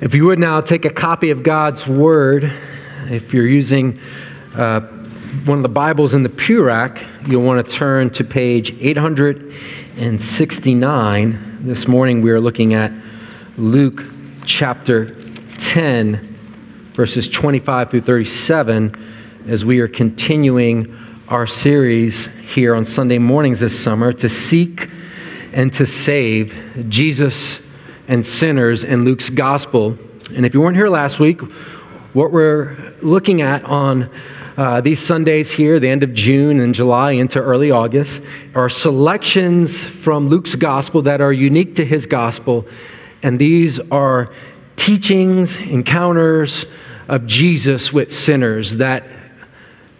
If you would now take a copy of God's Word, if you're using uh, one of the Bibles in the pew rack, you'll want to turn to page 869. This morning we are looking at Luke chapter 10, verses 25 through 37, as we are continuing our series here on Sunday mornings this summer to seek and to save Jesus and sinners in Luke's gospel. And if you weren't here last week, what we're looking at on uh, these Sundays here, the end of June and July into early August, are selections from Luke's gospel that are unique to his gospel. And these are teachings, encounters of Jesus with sinners that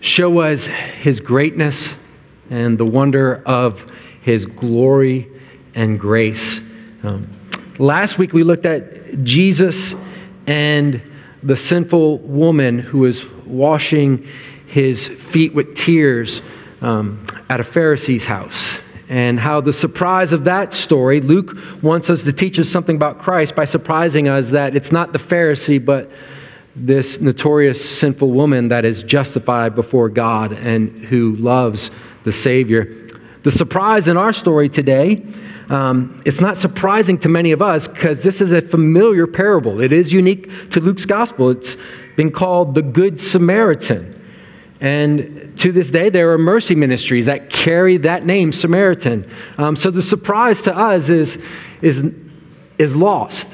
show us his greatness and the wonder of his glory and grace. Um, last week we looked at Jesus and the sinful woman who was washing his feet with tears um, at a Pharisee's house. And how the surprise of that story, Luke wants us to teach us something about Christ by surprising us that it's not the Pharisee, but this notorious sinful woman that is justified before God and who loves the Savior. The surprise in our story today um, it's not surprising to many of us because this is a familiar parable. It is unique to Luke's gospel. It's been called the Good Samaritan. And to this day, there are mercy ministries that carry that name, Samaritan. Um, so the surprise to us is, is, is lost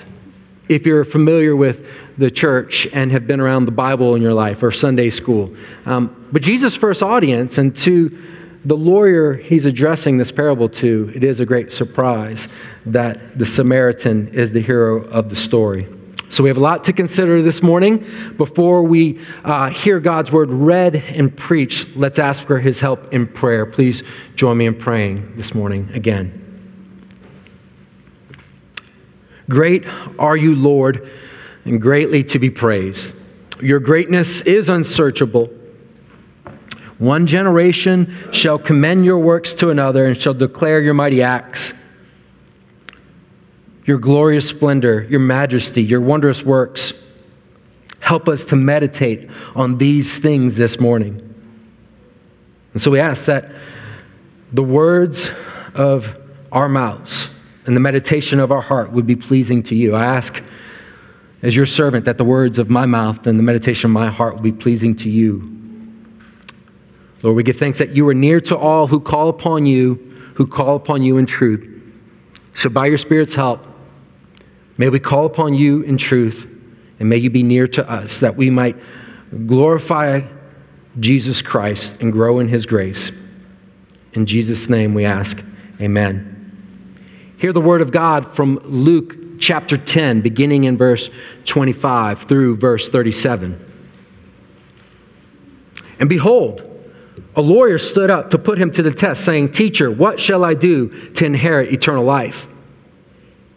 if you're familiar with the church and have been around the Bible in your life or Sunday school. Um, but Jesus' first audience, and to the lawyer he's addressing this parable to, it is a great surprise that the Samaritan is the hero of the story. So we have a lot to consider this morning. Before we uh, hear God's word read and preached, let's ask for his help in prayer. Please join me in praying this morning again. Great are you, Lord, and greatly to be praised. Your greatness is unsearchable. One generation shall commend your works to another and shall declare your mighty acts, your glorious splendor, your majesty, your wondrous works. Help us to meditate on these things this morning. And so we ask that the words of our mouths and the meditation of our heart would be pleasing to you. I ask as your servant that the words of my mouth and the meditation of my heart will be pleasing to you Lord, we give thanks that you are near to all who call upon you, who call upon you in truth. So, by your Spirit's help, may we call upon you in truth, and may you be near to us, that we might glorify Jesus Christ and grow in his grace. In Jesus' name we ask, Amen. Hear the word of God from Luke chapter 10, beginning in verse 25 through verse 37. And behold, a lawyer stood up to put him to the test, saying, Teacher, what shall I do to inherit eternal life?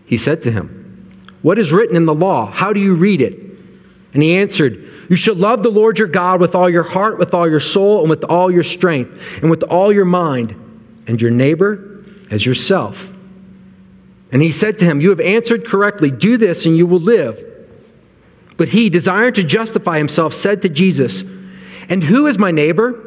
He said to him, What is written in the law? How do you read it? And he answered, You shall love the Lord your God with all your heart, with all your soul, and with all your strength, and with all your mind, and your neighbor as yourself. And he said to him, You have answered correctly. Do this, and you will live. But he, desiring to justify himself, said to Jesus, And who is my neighbor?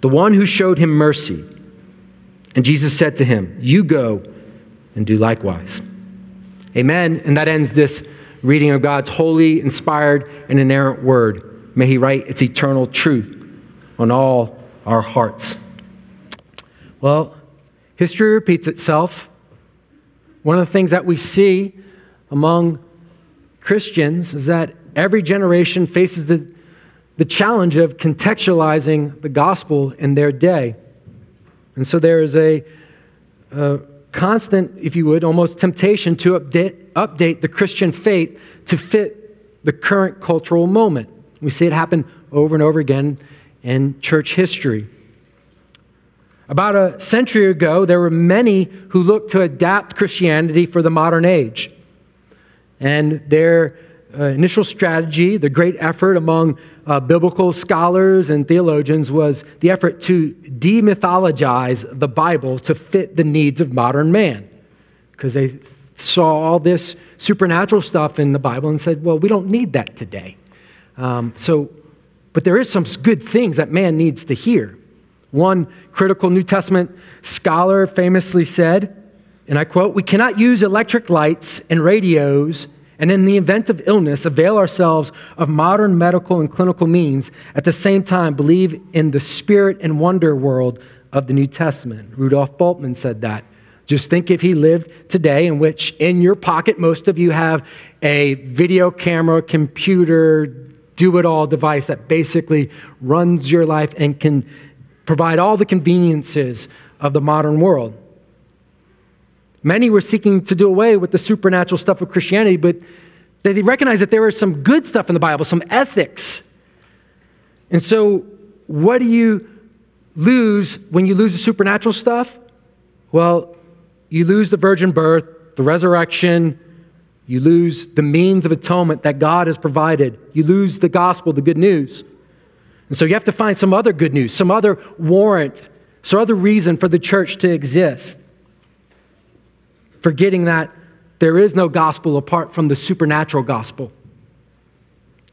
the one who showed him mercy. And Jesus said to him, You go and do likewise. Amen. And that ends this reading of God's holy, inspired, and inerrant word. May He write its eternal truth on all our hearts. Well, history repeats itself. One of the things that we see among Christians is that every generation faces the, the challenge of contextualizing the gospel in their day. And so there is a, a constant, if you would, almost temptation to update, update the Christian faith to fit the current cultural moment. We see it happen over and over again in church history. About a century ago, there were many who looked to adapt Christianity for the modern age. And their uh, initial strategy, the great effort among uh, biblical scholars and theologians, was the effort to demythologize the Bible to fit the needs of modern man. Because they saw all this supernatural stuff in the Bible and said, well, we don't need that today. Um, so, but there is some good things that man needs to hear. One critical New Testament scholar famously said, and I quote, We cannot use electric lights and radios and in the event of illness, avail ourselves of modern medical and clinical means, at the same time, believe in the spirit and wonder world of the New Testament. Rudolf Bultmann said that. Just think if he lived today, in which in your pocket, most of you have a video camera, computer, do it all device that basically runs your life and can provide all the conveniences of the modern world. Many were seeking to do away with the supernatural stuff of Christianity, but they recognized that there was some good stuff in the Bible, some ethics. And so, what do you lose when you lose the supernatural stuff? Well, you lose the virgin birth, the resurrection, you lose the means of atonement that God has provided, you lose the gospel, the good news. And so, you have to find some other good news, some other warrant, some other reason for the church to exist forgetting that there is no gospel apart from the supernatural gospel.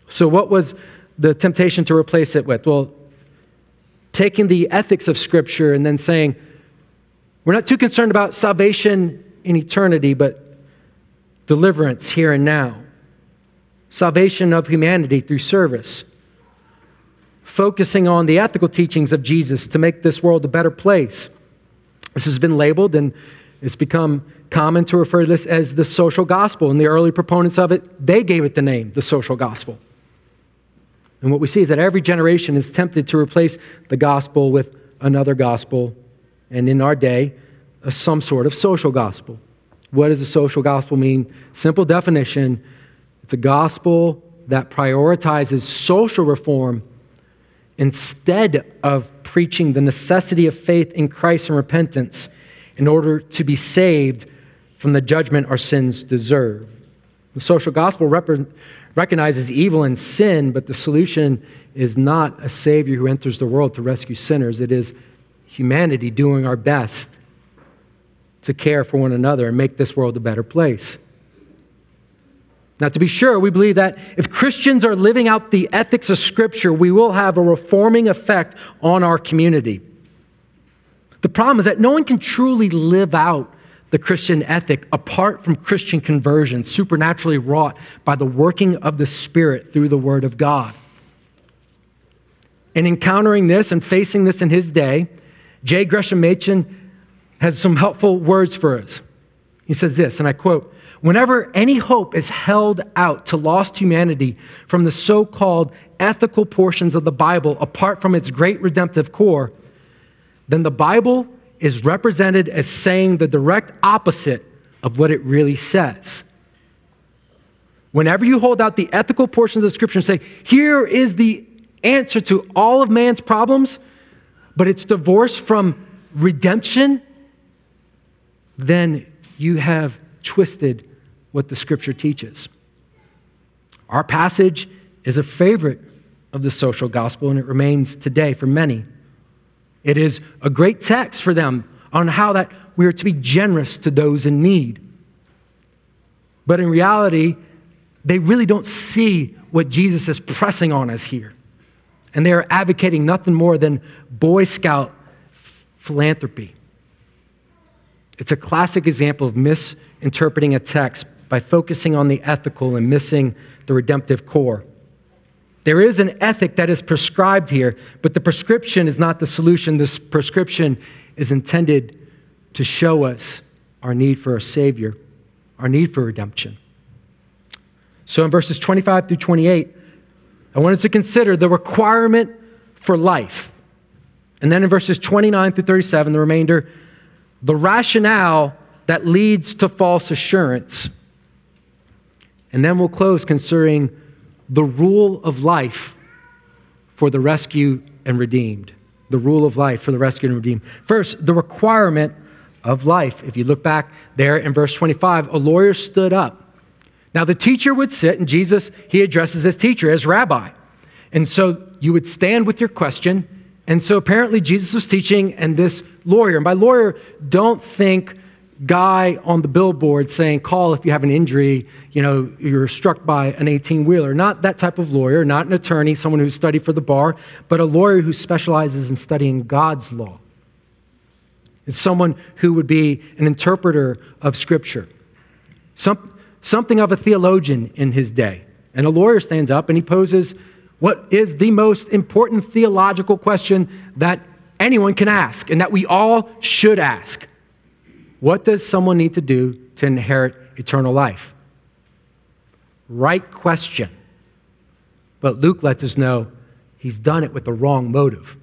So, what was the temptation to replace it with? Well, taking the ethics of Scripture and then saying, we're not too concerned about salvation in eternity, but deliverance here and now, salvation of humanity through service, focusing on the ethical teachings of Jesus to make this world a better place. This has been labeled and it's become common to refer to this as the social gospel. And the early proponents of it, they gave it the name, the social gospel. And what we see is that every generation is tempted to replace the gospel with another gospel, and in our day, a, some sort of social gospel. What does a social gospel mean? Simple definition it's a gospel that prioritizes social reform instead of preaching the necessity of faith in Christ and repentance in order to be saved from the judgment our sins deserve. The social gospel rep- recognizes evil and sin, but the solution is not a Savior who enters the world to rescue sinners. It is humanity doing our best to care for one another and make this world a better place. Now, to be sure, we believe that if Christians are living out the ethics of Scripture, we will have a reforming effect on our community. The problem is that no one can truly live out the Christian ethic apart from Christian conversion, supernaturally wrought by the working of the Spirit through the Word of God. In encountering this and facing this in his day, J. Gresham Machen has some helpful words for us. He says this, and I quote Whenever any hope is held out to lost humanity from the so called ethical portions of the Bible apart from its great redemptive core, then the Bible is represented as saying the direct opposite of what it really says. Whenever you hold out the ethical portions of Scripture and say, here is the answer to all of man's problems, but it's divorced from redemption, then you have twisted what the Scripture teaches. Our passage is a favorite of the social gospel, and it remains today for many. It is a great text for them on how that we are to be generous to those in need. But in reality, they really don't see what Jesus is pressing on us here. And they are advocating nothing more than Boy Scout philanthropy. It's a classic example of misinterpreting a text by focusing on the ethical and missing the redemptive core. There is an ethic that is prescribed here, but the prescription is not the solution. This prescription is intended to show us our need for a Savior, our need for redemption. So in verses 25 through 28, I want us to consider the requirement for life. And then in verses 29 through 37, the remainder, the rationale that leads to false assurance. And then we'll close considering the rule of life for the rescued and redeemed. The rule of life for the rescued and redeemed. First, the requirement of life. If you look back there in verse 25, a lawyer stood up. Now, the teacher would sit, and Jesus, he addresses his teacher as rabbi. And so you would stand with your question. And so apparently Jesus was teaching, and this lawyer, and by lawyer, don't think guy on the billboard saying, call if you have an injury, you know, you're struck by an 18 wheeler. Not that type of lawyer, not an attorney, someone who's studied for the bar, but a lawyer who specializes in studying God's law. It's someone who would be an interpreter of Scripture, Some, something of a theologian in his day. And a lawyer stands up and he poses what is the most important theological question that anyone can ask and that we all should ask. What does someone need to do to inherit eternal life? Right question. But Luke lets us know he's done it with the wrong motive.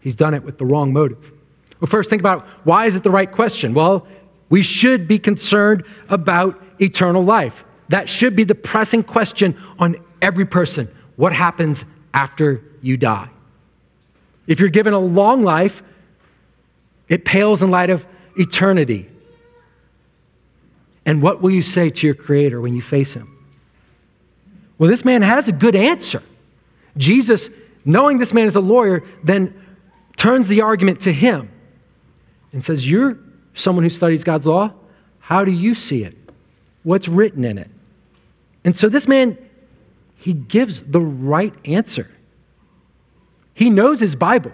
He's done it with the wrong motive. Well, first, think about why is it the right question? Well, we should be concerned about eternal life. That should be the pressing question on every person. What happens after you die? If you're given a long life, it pales in light of eternity. And what will you say to your Creator when you face Him? Well, this man has a good answer. Jesus, knowing this man is a lawyer, then turns the argument to him and says, You're someone who studies God's law. How do you see it? What's written in it? And so this man, he gives the right answer. He knows his Bible.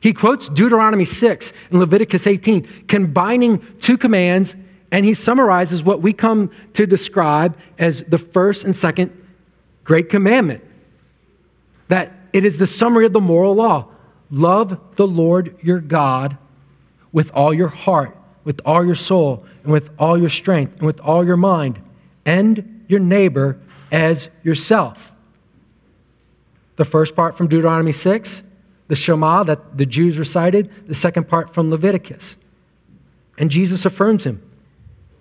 He quotes Deuteronomy 6 and Leviticus 18, combining two commands, and he summarizes what we come to describe as the first and second great commandment. That it is the summary of the moral law love the Lord your God with all your heart, with all your soul, and with all your strength, and with all your mind, and your neighbor as yourself. The first part from Deuteronomy 6 the Shema that the Jews recited, the second part from Leviticus. And Jesus affirms him.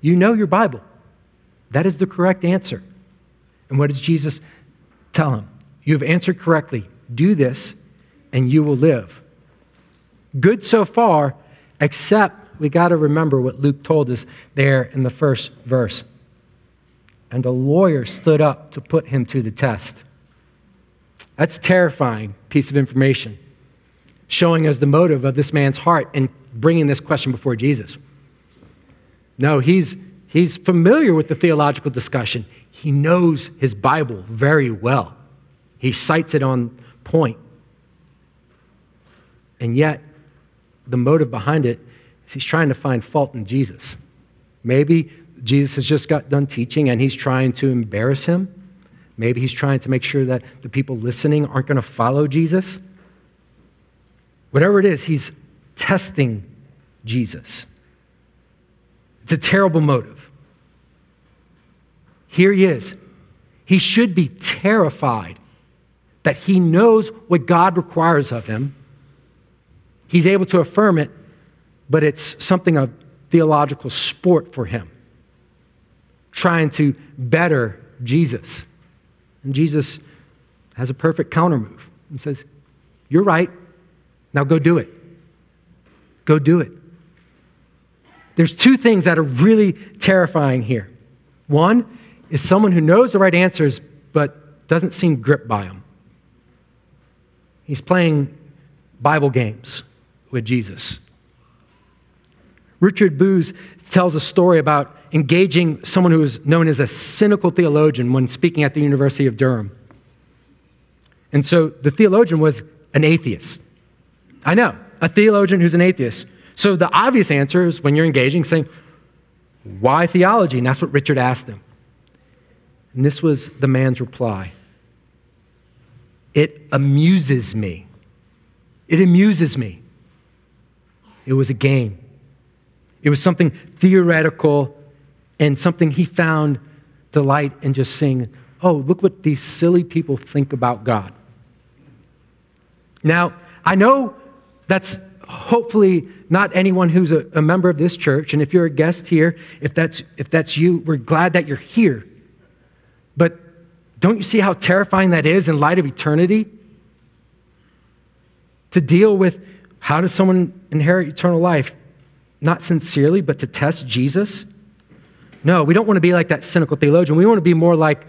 You know your Bible. That is the correct answer. And what does Jesus tell him? You have answered correctly. Do this, and you will live. Good so far, except we got to remember what Luke told us there in the first verse. And a lawyer stood up to put him to the test. That's a terrifying piece of information showing us the motive of this man's heart in bringing this question before Jesus. No, he's, he's familiar with the theological discussion. He knows his Bible very well, he cites it on point. And yet, the motive behind it is he's trying to find fault in Jesus. Maybe Jesus has just got done teaching and he's trying to embarrass him. Maybe he's trying to make sure that the people listening aren't going to follow Jesus. Whatever it is, he's testing Jesus. It's a terrible motive. Here he is. He should be terrified that he knows what God requires of him. He's able to affirm it, but it's something of theological sport for him, trying to better Jesus. And Jesus has a perfect countermove. He says, You're right. Now go do it. Go do it. There's two things that are really terrifying here. One is someone who knows the right answers but doesn't seem gripped by them. He's playing Bible games with Jesus. Richard Bewes tells a story about engaging someone who is known as a cynical theologian when speaking at the University of Durham. And so the theologian was an atheist. I know, a theologian who's an atheist. So the obvious answer is when you're engaging, saying, Why theology? And that's what Richard asked him. And this was the man's reply It amuses me. It amuses me. It was a game, it was something theoretical and something he found delight in just seeing, oh, look what these silly people think about God. Now, I know that's hopefully not anyone who's a, a, member of this church. And if you're a guest here, if that's, if that's you, we're glad that you're here. But don't you see how terrifying that is in light of eternity? To deal with how does someone inherit eternal life? Not sincerely, but to test Jesus? No, we don't want to be like that cynical theologian. We want to be more like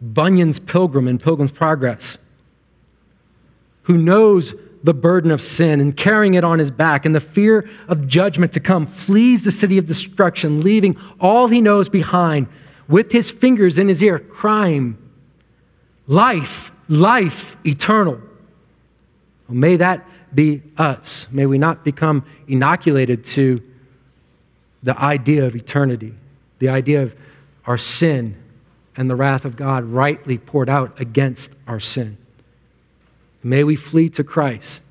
Bunyan's pilgrim in Pilgrim's Progress, who knows the burden of sin and carrying it on his back and the fear of judgment to come, flees the city of destruction, leaving all he knows behind, with his fingers in his ear, crying, Life, life eternal. Well, may that be us. May we not become inoculated to the idea of eternity, the idea of our sin and the wrath of God rightly poured out against our sin. May we flee to Christ.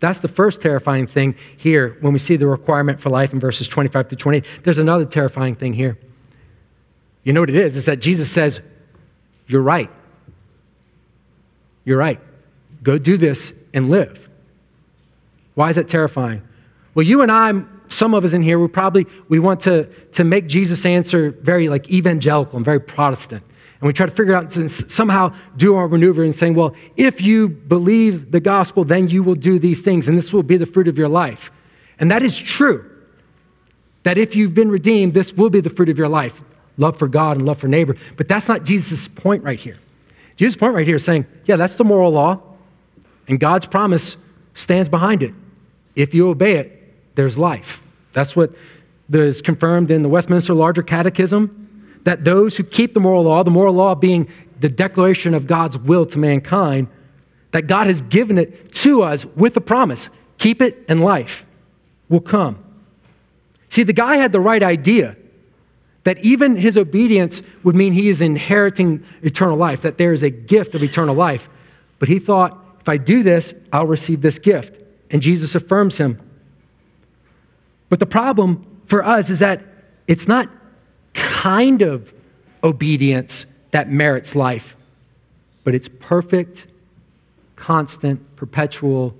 That's the first terrifying thing here when we see the requirement for life in verses 25 to 28. There's another terrifying thing here. You know what it is? It's that Jesus says, You're right. You're right. Go do this and live. Why is that terrifying? Well, you and I, some of us in here, we probably we want to, to make Jesus' answer very like evangelical and very Protestant. And we try to figure out to somehow do our maneuver and saying, well, if you believe the gospel, then you will do these things, and this will be the fruit of your life. And that is true. That if you've been redeemed, this will be the fruit of your life love for God and love for neighbor. But that's not Jesus' point right here. Jesus' point right here is saying, yeah, that's the moral law, and God's promise stands behind it. If you obey it, there's life. That's what is confirmed in the Westminster Larger Catechism that those who keep the moral law, the moral law being the declaration of God's will to mankind, that God has given it to us with the promise keep it and life will come. See, the guy had the right idea that even his obedience would mean he is inheriting eternal life, that there is a gift of eternal life. But he thought, if I do this, I'll receive this gift. And Jesus affirms him. But the problem for us is that it's not kind of obedience that merits life, but it's perfect, constant, perpetual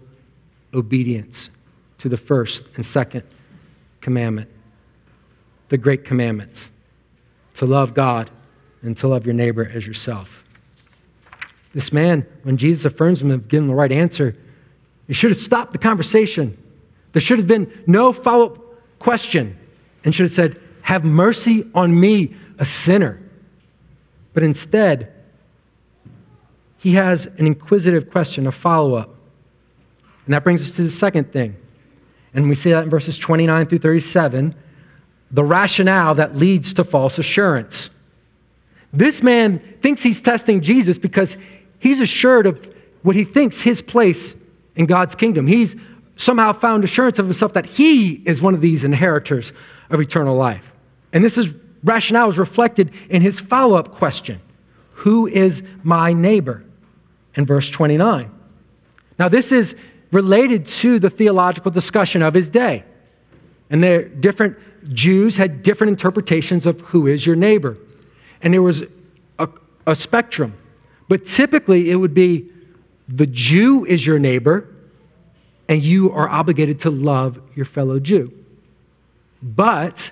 obedience to the first and second commandment, the great commandments to love God and to love your neighbor as yourself. This man, when Jesus affirms him of giving the right answer, he should have stopped the conversation. There should have been no follow up question and should have said, have mercy on me, a sinner. But instead, he has an inquisitive question, a follow up. And that brings us to the second thing. And we see that in verses 29 through 37 the rationale that leads to false assurance. This man thinks he's testing Jesus because he's assured of what he thinks his place in God's kingdom. He's somehow found assurance of himself that he is one of these inheritors of eternal life. And this is rationale is reflected in his follow up question Who is my neighbor? in verse 29. Now, this is related to the theological discussion of his day. And there different Jews had different interpretations of who is your neighbor. And there was a, a spectrum. But typically it would be the Jew is your neighbor, and you are obligated to love your fellow Jew. But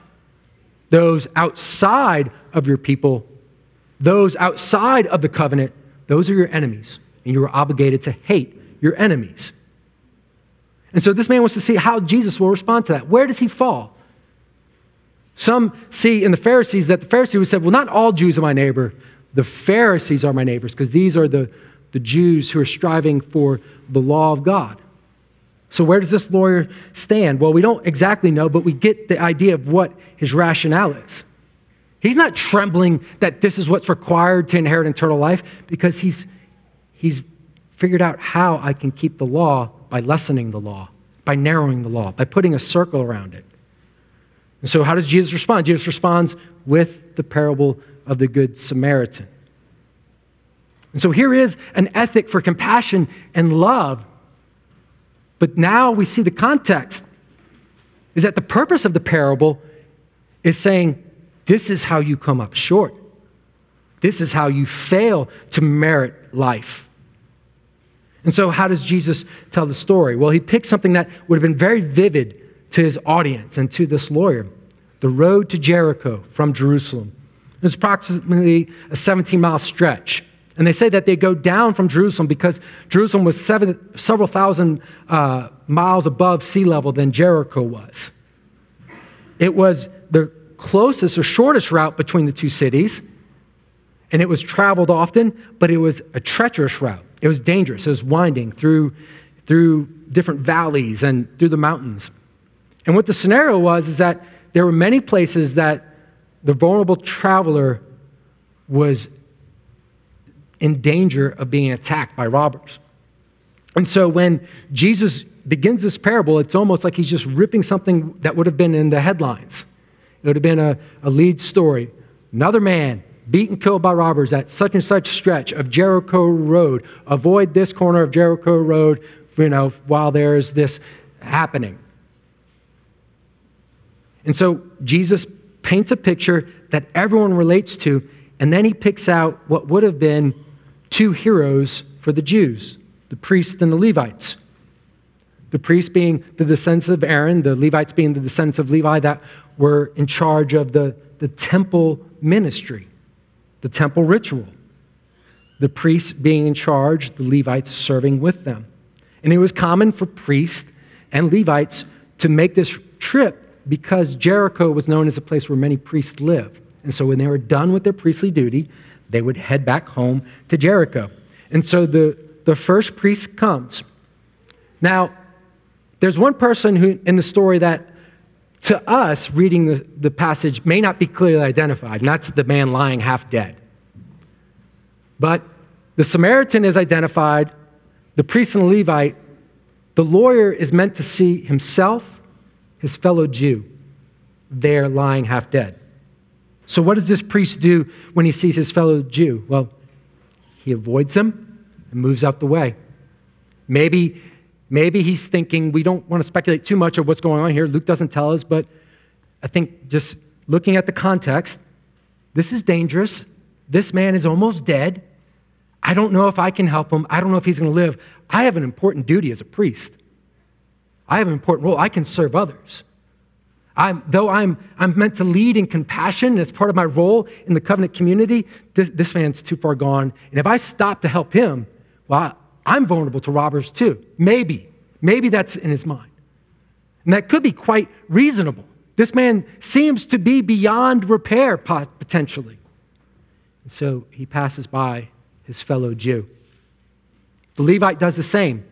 those outside of your people, those outside of the covenant, those are your enemies. And you are obligated to hate your enemies. And so this man wants to see how Jesus will respond to that. Where does he fall? Some see in the Pharisees that the Pharisees said, well, not all Jews are my neighbor. The Pharisees are my neighbors because these are the, the Jews who are striving for the law of God. So, where does this lawyer stand? Well, we don't exactly know, but we get the idea of what his rationale is. He's not trembling that this is what's required to inherit eternal life because he's, he's figured out how I can keep the law by lessening the law, by narrowing the law, by putting a circle around it. And so, how does Jesus respond? Jesus responds with the parable of the Good Samaritan. And so, here is an ethic for compassion and love. But now we see the context is that the purpose of the parable is saying, This is how you come up short. This is how you fail to merit life. And so, how does Jesus tell the story? Well, he picks something that would have been very vivid to his audience and to this lawyer the road to Jericho from Jerusalem. It was approximately a 17 mile stretch. And they say that they go down from Jerusalem because Jerusalem was seven, several thousand uh, miles above sea level than Jericho was. It was the closest or shortest route between the two cities, and it was traveled often, but it was a treacherous route. It was dangerous. It was winding through, through different valleys and through the mountains. And what the scenario was is that there were many places that the vulnerable traveler was in danger of being attacked by robbers. And so when Jesus begins this parable, it's almost like he's just ripping something that would have been in the headlines. It would have been a, a lead story. Another man beaten, killed by robbers at such and such stretch of Jericho Road. Avoid this corner of Jericho Road, you know, while there's this happening. And so Jesus paints a picture that everyone relates to, and then he picks out what would have been two heroes for the Jews the priests and the Levites. The priests being the descendants of Aaron, the Levites being the descendants of Levi that were in charge of the, the temple ministry, the temple ritual. The priests being in charge, the Levites serving with them. And it was common for priests and Levites to make this trip because Jericho was known as a place where many priests lived. And so when they were done with their priestly duty, they would head back home to Jericho. And so the, the first priest comes. Now, there's one person who in the story that to us reading the, the passage may not be clearly identified, and that's the man lying half dead. But the Samaritan is identified, the priest and the Levite, the lawyer is meant to see himself his fellow Jew, there lying half dead. So, what does this priest do when he sees his fellow Jew? Well, he avoids him and moves out the way. Maybe, maybe he's thinking, we don't want to speculate too much of what's going on here. Luke doesn't tell us, but I think just looking at the context, this is dangerous. This man is almost dead. I don't know if I can help him. I don't know if he's going to live. I have an important duty as a priest. I have an important role. I can serve others. I'm, though I'm, I'm meant to lead in compassion as part of my role in the covenant community, this, this man's too far gone. And if I stop to help him, well, I, I'm vulnerable to robbers too. Maybe. Maybe that's in his mind. And that could be quite reasonable. This man seems to be beyond repair, potentially. And so he passes by his fellow Jew. The Levite does the same.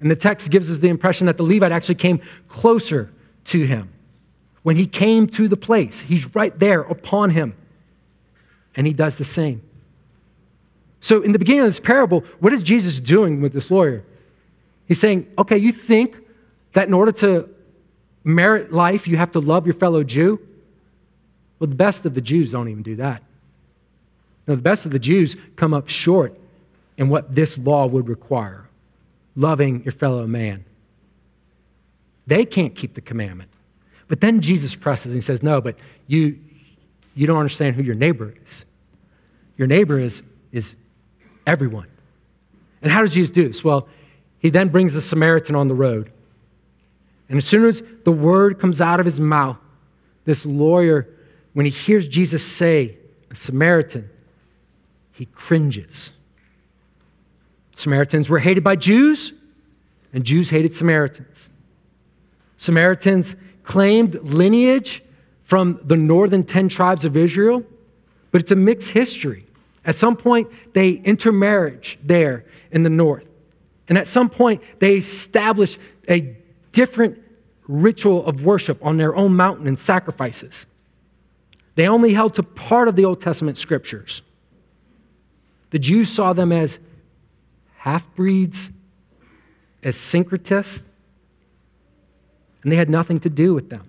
And the text gives us the impression that the Levite actually came closer to him. When he came to the place, he's right there upon him. And he does the same. So, in the beginning of this parable, what is Jesus doing with this lawyer? He's saying, okay, you think that in order to merit life, you have to love your fellow Jew? Well, the best of the Jews don't even do that. No, the best of the Jews come up short in what this law would require loving your fellow man. They can't keep the commandment. But then Jesus presses and he says, No, but you, you don't understand who your neighbor is. Your neighbor is, is everyone. And how does Jesus do this? Well, he then brings the Samaritan on the road. And as soon as the word comes out of his mouth, this lawyer, when he hears Jesus say, a Samaritan, he cringes. Samaritans were hated by Jews, and Jews hated Samaritans. Samaritans claimed lineage from the northern 10 tribes of Israel, but it's a mixed history. At some point, they intermarriage there in the north. And at some point, they establish a different ritual of worship on their own mountain and sacrifices. They only held to part of the Old Testament scriptures. The Jews saw them as half breeds, as syncretists, and they had nothing to do with them.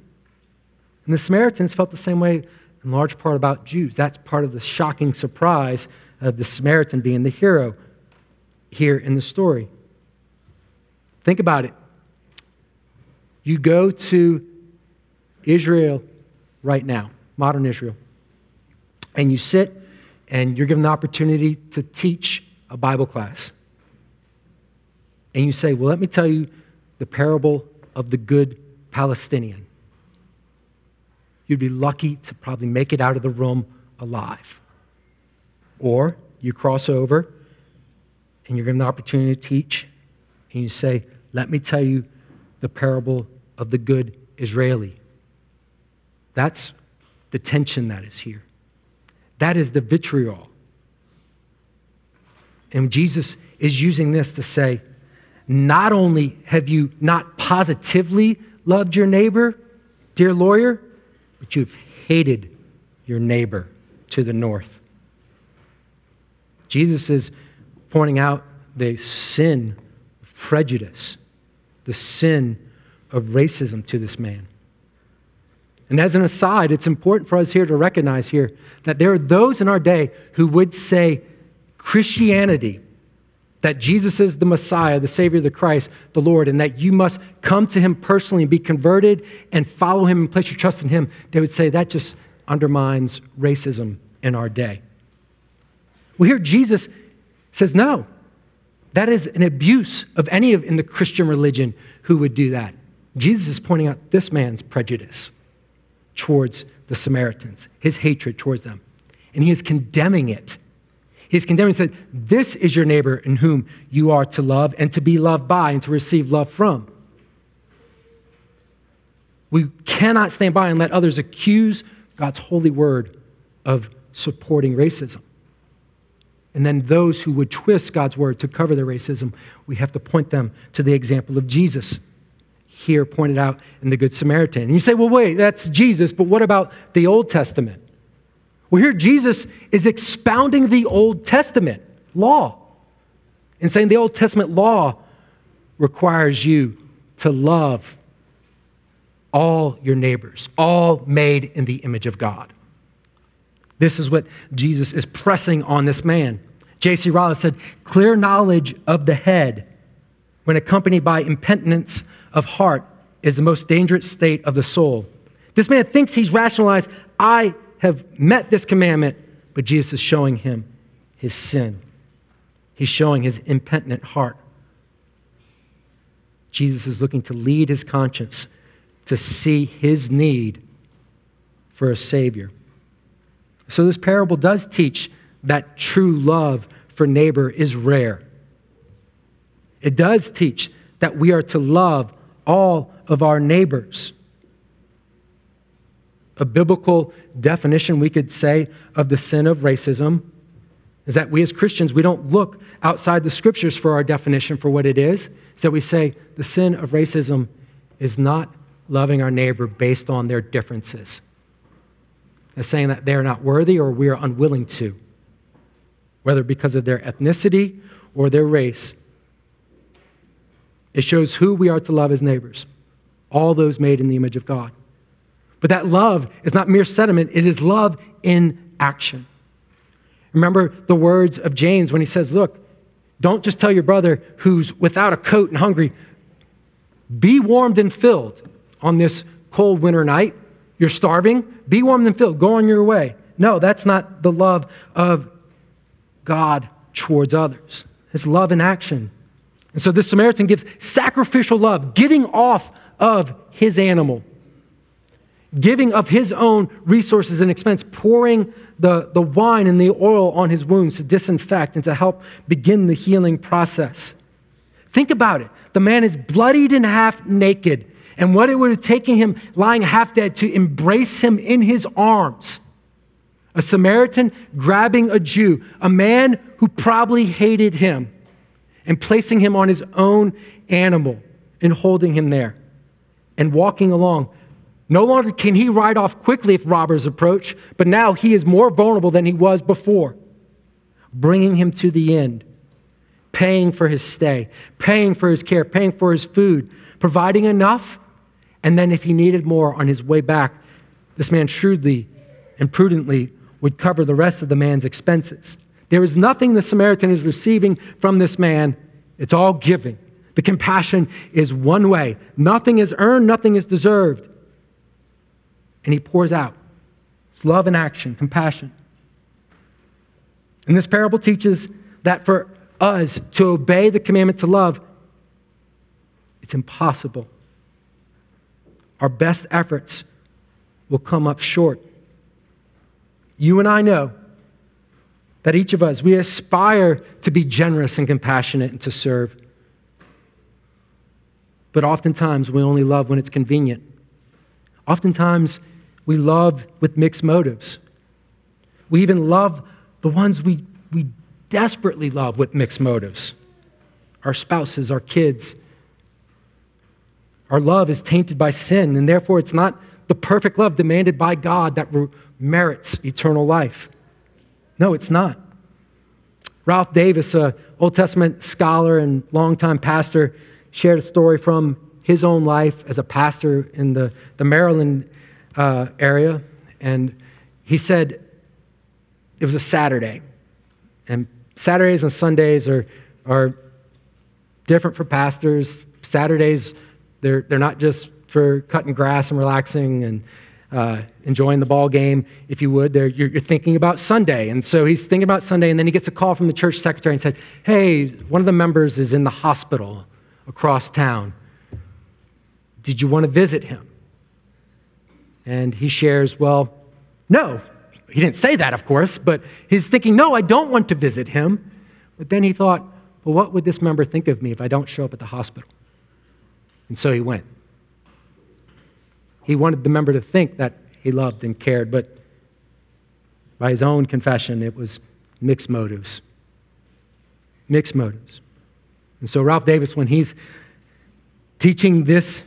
And the Samaritans felt the same way in large part about Jews. That's part of the shocking surprise of the Samaritan being the hero here in the story. Think about it. You go to Israel right now, modern Israel, and you sit and you're given the opportunity to teach a Bible class. And you say, Well, let me tell you the parable of the good Palestinian. You'd be lucky to probably make it out of the room alive. Or you cross over and you're given the opportunity to teach, and you say, Let me tell you the parable of the good Israeli. That's the tension that is here. That is the vitriol. And Jesus is using this to say, not only have you not positively loved your neighbor, dear lawyer, but you've hated your neighbor to the north. Jesus is pointing out the sin of prejudice, the sin of racism to this man. And as an aside, it's important for us here to recognize here that there are those in our day who would say Christianity, that Jesus is the Messiah, the Savior, the Christ, the Lord, and that you must come to Him personally and be converted and follow Him and place your trust in Him, they would say that just undermines racism in our day. Well, here Jesus says, no, that is an abuse of any of in the Christian religion who would do that. Jesus is pointing out this man's prejudice towards the Samaritans, his hatred towards them. And he is condemning it. He is condemning, said, This is your neighbor in whom you are to love and to be loved by and to receive love from. We cannot stand by and let others accuse God's holy word of supporting racism. And then those who would twist God's word to cover their racism, we have to point them to the example of Jesus here pointed out in the Good Samaritan. And you say, well, wait, that's Jesus, but what about the Old Testament? Well, here Jesus is expounding the Old Testament law and saying the Old Testament law requires you to love all your neighbors, all made in the image of God. This is what Jesus is pressing on this man. J.C. Ryle said, clear knowledge of the head, when accompanied by impenitence of heart is the most dangerous state of the soul. This man thinks he's rationalized, I have met this commandment, but Jesus is showing him his sin. He's showing his impenitent heart. Jesus is looking to lead his conscience to see his need for a Savior. So, this parable does teach that true love for neighbor is rare. It does teach that we are to love all of our neighbors. A biblical definition, we could say, of the sin of racism is that we as Christians, we don't look outside the scriptures for our definition for what it is. So we say the sin of racism is not loving our neighbor based on their differences. It's saying that they're not worthy or we are unwilling to, whether because of their ethnicity or their race. It shows who we are to love as neighbors, all those made in the image of God. But that love is not mere sentiment, it is love in action. Remember the words of James when he says, Look, don't just tell your brother who's without a coat and hungry, be warmed and filled on this cold winter night. You're starving, be warmed and filled, go on your way. No, that's not the love of God towards others. It's love in action. And so this Samaritan gives sacrificial love, getting off of his animal, giving of his own resources and expense, pouring the, the wine and the oil on his wounds to disinfect and to help begin the healing process. Think about it. The man is bloodied and half naked, and what it would have taken him lying half dead to embrace him in his arms. A Samaritan grabbing a Jew, a man who probably hated him and placing him on his own animal and holding him there and walking along. No longer can he ride off quickly if robbers approach, but now he is more vulnerable than he was before, bringing him to the end, paying for his stay, paying for his care, paying for his food, providing enough, and then if he needed more on his way back, This man shrewdly and prudently would cover the rest of the man's expenses. There is nothing the Samaritan is receiving from this man, it's all giving. The compassion is one way. Nothing is earned, nothing is deserved. And he pours out. It's love in action, compassion. And this parable teaches that for us to obey the commandment to love, it's impossible. Our best efforts will come up short. You and I know that each of us, we aspire to be generous and compassionate and to serve. But oftentimes, we only love when it's convenient. Oftentimes, we love with mixed motives. We even love the ones we, we desperately love with mixed motives our spouses, our kids. Our love is tainted by sin, and therefore it's not the perfect love demanded by God that merits eternal life. No, it's not. Ralph Davis, an Old Testament scholar and longtime pastor, shared a story from his own life as a pastor in the, the Maryland uh, area. And he said it was a Saturday. And Saturdays and Sundays are, are different for pastors. Saturdays, they're, they're not just for cutting grass and relaxing and uh, enjoying the ball game, if you would. You're, you're, thinking about Sunday. And so he's thinking about Sunday, and then he gets a call from the church secretary and said, Hey, one of the members is in the hospital across town. Did you want to visit him? And he shares, Well, no. He didn't say that, of course, but he's thinking, No, I don't want to visit him. But then he thought, Well, what would this member think of me if I don't show up at the hospital? And so he went. He wanted the member to think that he loved and cared, but by his own confession, it was mixed motives. Mixed motives. And so, Ralph Davis, when he's teaching this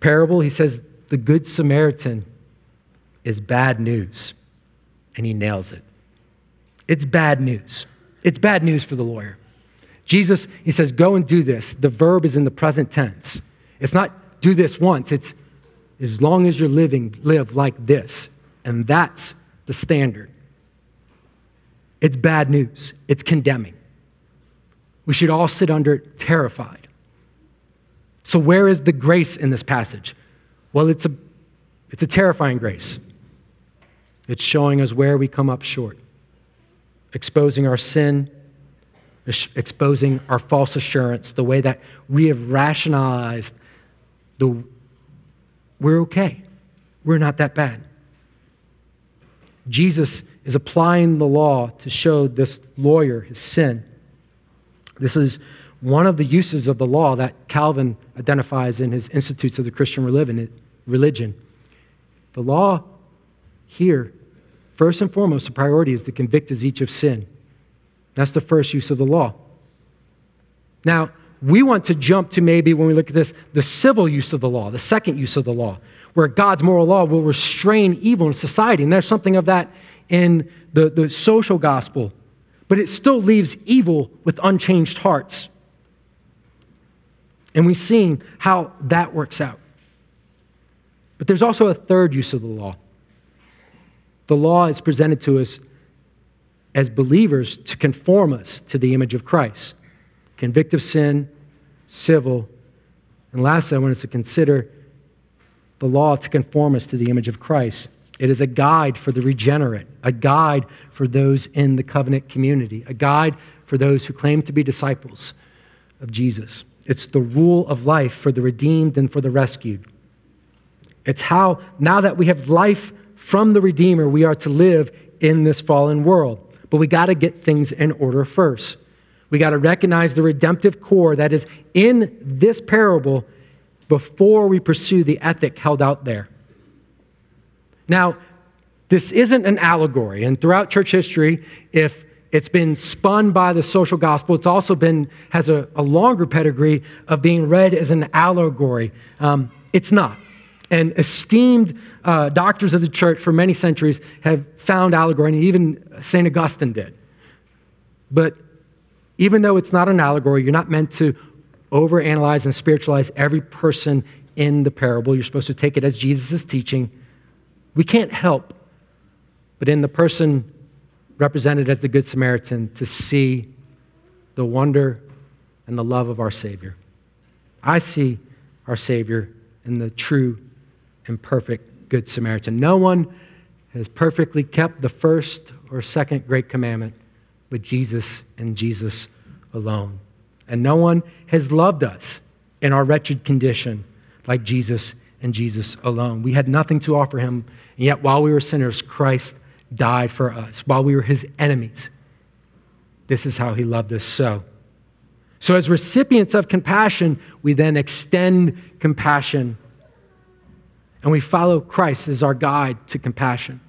parable, he says, The Good Samaritan is bad news. And he nails it. It's bad news. It's bad news for the lawyer. Jesus, he says, Go and do this. The verb is in the present tense. It's not do this once, it's as long as you're living, live like this. And that's the standard. It's bad news, it's condemning. We should all sit under it terrified. So, where is the grace in this passage? Well, it's a, it's a terrifying grace. It's showing us where we come up short, exposing our sin, exposing our false assurance, the way that we have rationalized the we're okay. We're not that bad. Jesus is applying the law to show this lawyer his sin. This is one of the uses of the law that Calvin identifies in his Institutes of the Christian Religion. The law here, first and foremost, the priority is to convict us each of sin. That's the first use of the law. Now, we want to jump to maybe, when we look at this, the civil use of the law, the second use of the law, where God's moral law will restrain evil in society. And there's something of that in the, the social gospel, but it still leaves evil with unchanged hearts. And we've seen how that works out. But there's also a third use of the law. The law is presented to us as believers to conform us to the image of Christ convict of sin, civil. And lastly, I want us to consider the law to conform us to the image of Christ. It is a guide for the regenerate, a guide for those in the covenant community, a guide for those who claim to be disciples of Jesus. It's the rule of life for the redeemed and for the rescued. It's how, now that we have life from the Redeemer, we are to live in this fallen world. But we got to get things in order first. We got to recognize the redemptive core that is in this parable before we pursue the ethic held out there. Now, this isn't an allegory, and throughout church history, if it's been spun by the social gospel. It's also been has a, a longer pedigree of being read as an allegory. Um, it's not. And esteemed uh, doctors of the church for many centuries have found allegory, and even St. Augustine did. But even though it's not an allegory, you're not meant to overanalyze and spiritualize every person in the parable. You're supposed to take it as Jesus teaching. We can't help but in the person represented as the Good Samaritan to see the wonder and the love of our Savior. I see our Savior in the true and perfect Good Samaritan. No one has perfectly kept the first or second great commandment but Jesus and Jesus alone. And no one has loved us in our wretched condition like Jesus and Jesus alone. We had nothing to offer him, and yet while we were sinners, Christ died for us. While we were his enemies, this is how he loved us so. So, as recipients of compassion, we then extend compassion and we follow Christ as our guide to compassion.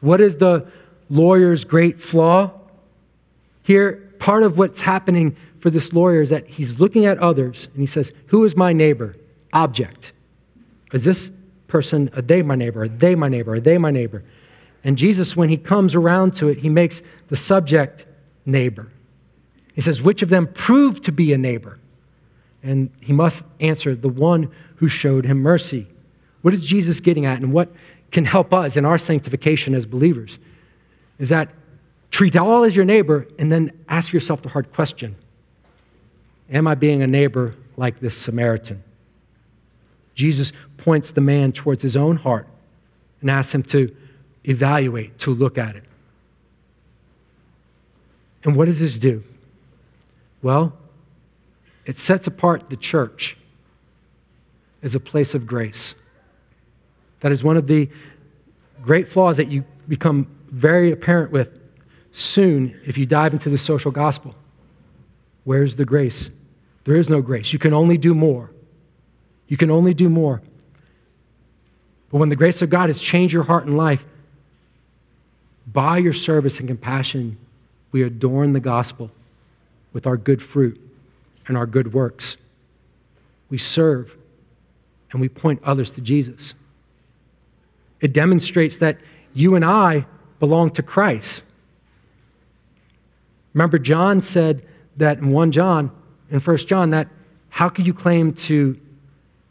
What is the lawyer's great flaw? Here, part of what's happening for this lawyer is that he's looking at others and he says, Who is my neighbor? Object. Is this person, are they my neighbor? Are they my neighbor? Are they my neighbor? And Jesus, when he comes around to it, he makes the subject neighbor. He says, Which of them proved to be a neighbor? And he must answer, The one who showed him mercy. What is Jesus getting at, and what can help us in our sanctification as believers? Is that treat all as your neighbor, and then ask yourself the hard question Am I being a neighbor like this Samaritan? Jesus points the man towards his own heart and asks him to evaluate, to look at it. And what does this do? Well, it sets apart the church as a place of grace. That is one of the great flaws that you become very apparent with soon if you dive into the social gospel. Where's the grace? There is no grace. You can only do more. You can only do more. But when the grace of God has changed your heart and life, by your service and compassion, we adorn the gospel with our good fruit and our good works. We serve and we point others to Jesus. It demonstrates that you and I belong to Christ. Remember, John said that in 1 John, in 1 John, that how could you claim to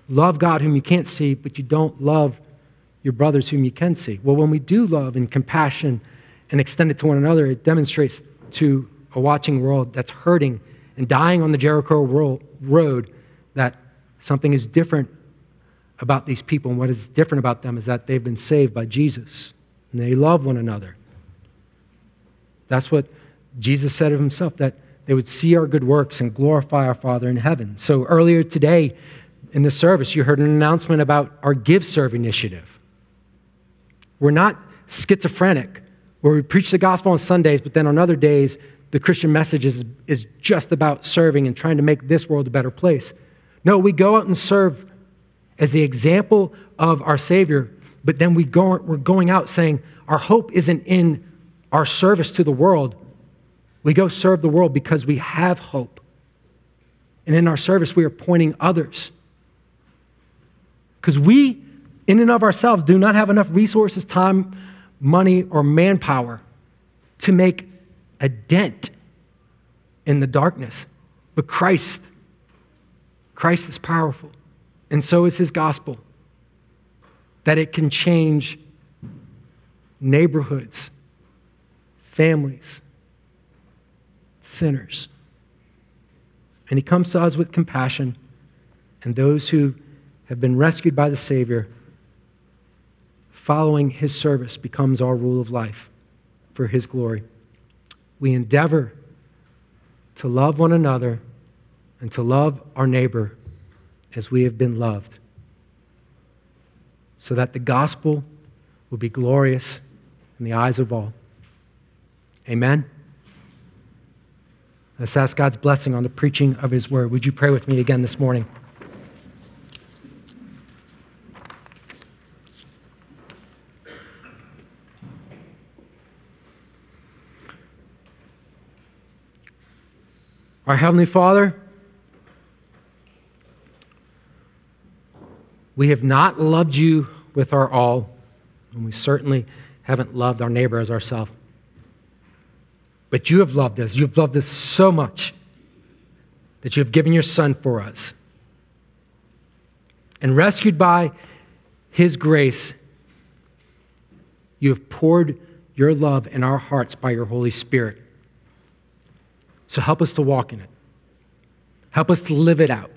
love God whom you can't see, but you don't love your brothers whom you can see. Well, when we do love and compassion and extend it to one another, it demonstrates to a watching world that's hurting and dying on the Jericho road that something is different about these people. And what is different about them is that they've been saved by Jesus and they love one another. That's what Jesus said of himself, that they would see our good works and glorify our Father in heaven. So earlier today in the service, you heard an announcement about our Give Serve initiative. We're not schizophrenic, where we preach the gospel on Sundays, but then on other days, the Christian message is, is just about serving and trying to make this world a better place. No, we go out and serve as the example of our Savior, but then we go, we're going out saying our hope isn't in our service to the world. We go serve the world because we have hope. And in our service, we are pointing others. Because we in and of ourselves do not have enough resources, time, money, or manpower to make a dent in the darkness. But Christ, Christ is powerful, and so is his gospel, that it can change neighborhoods, families, sinners. And he comes to us with compassion, and those who have been rescued by the Savior following his service becomes our rule of life for his glory. We endeavor to love one another and to love our neighbor as we have been loved, so that the gospel will be glorious in the eyes of all. Amen. Let's ask God's blessing on the preaching of his word. Would you pray with me again this morning? Our Heavenly Father, we have not loved you with our all, and we certainly haven't loved our neighbor as ourselves. But you have loved us. You have loved us so much that you have given your Son for us. And rescued by His grace, You have poured your love in our hearts by your Holy Spirit. So help us to walk in it. Help us to live it out.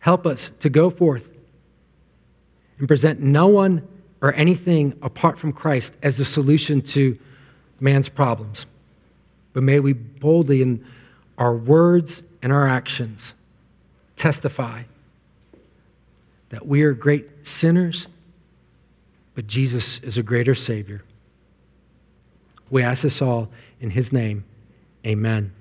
Help us to go forth and present no one or anything apart from Christ as the solution to man's problems. But may we boldly, in our words and our actions, testify that we are great sinners, but Jesus is a greater Savior. We ask this all in His name. Amen.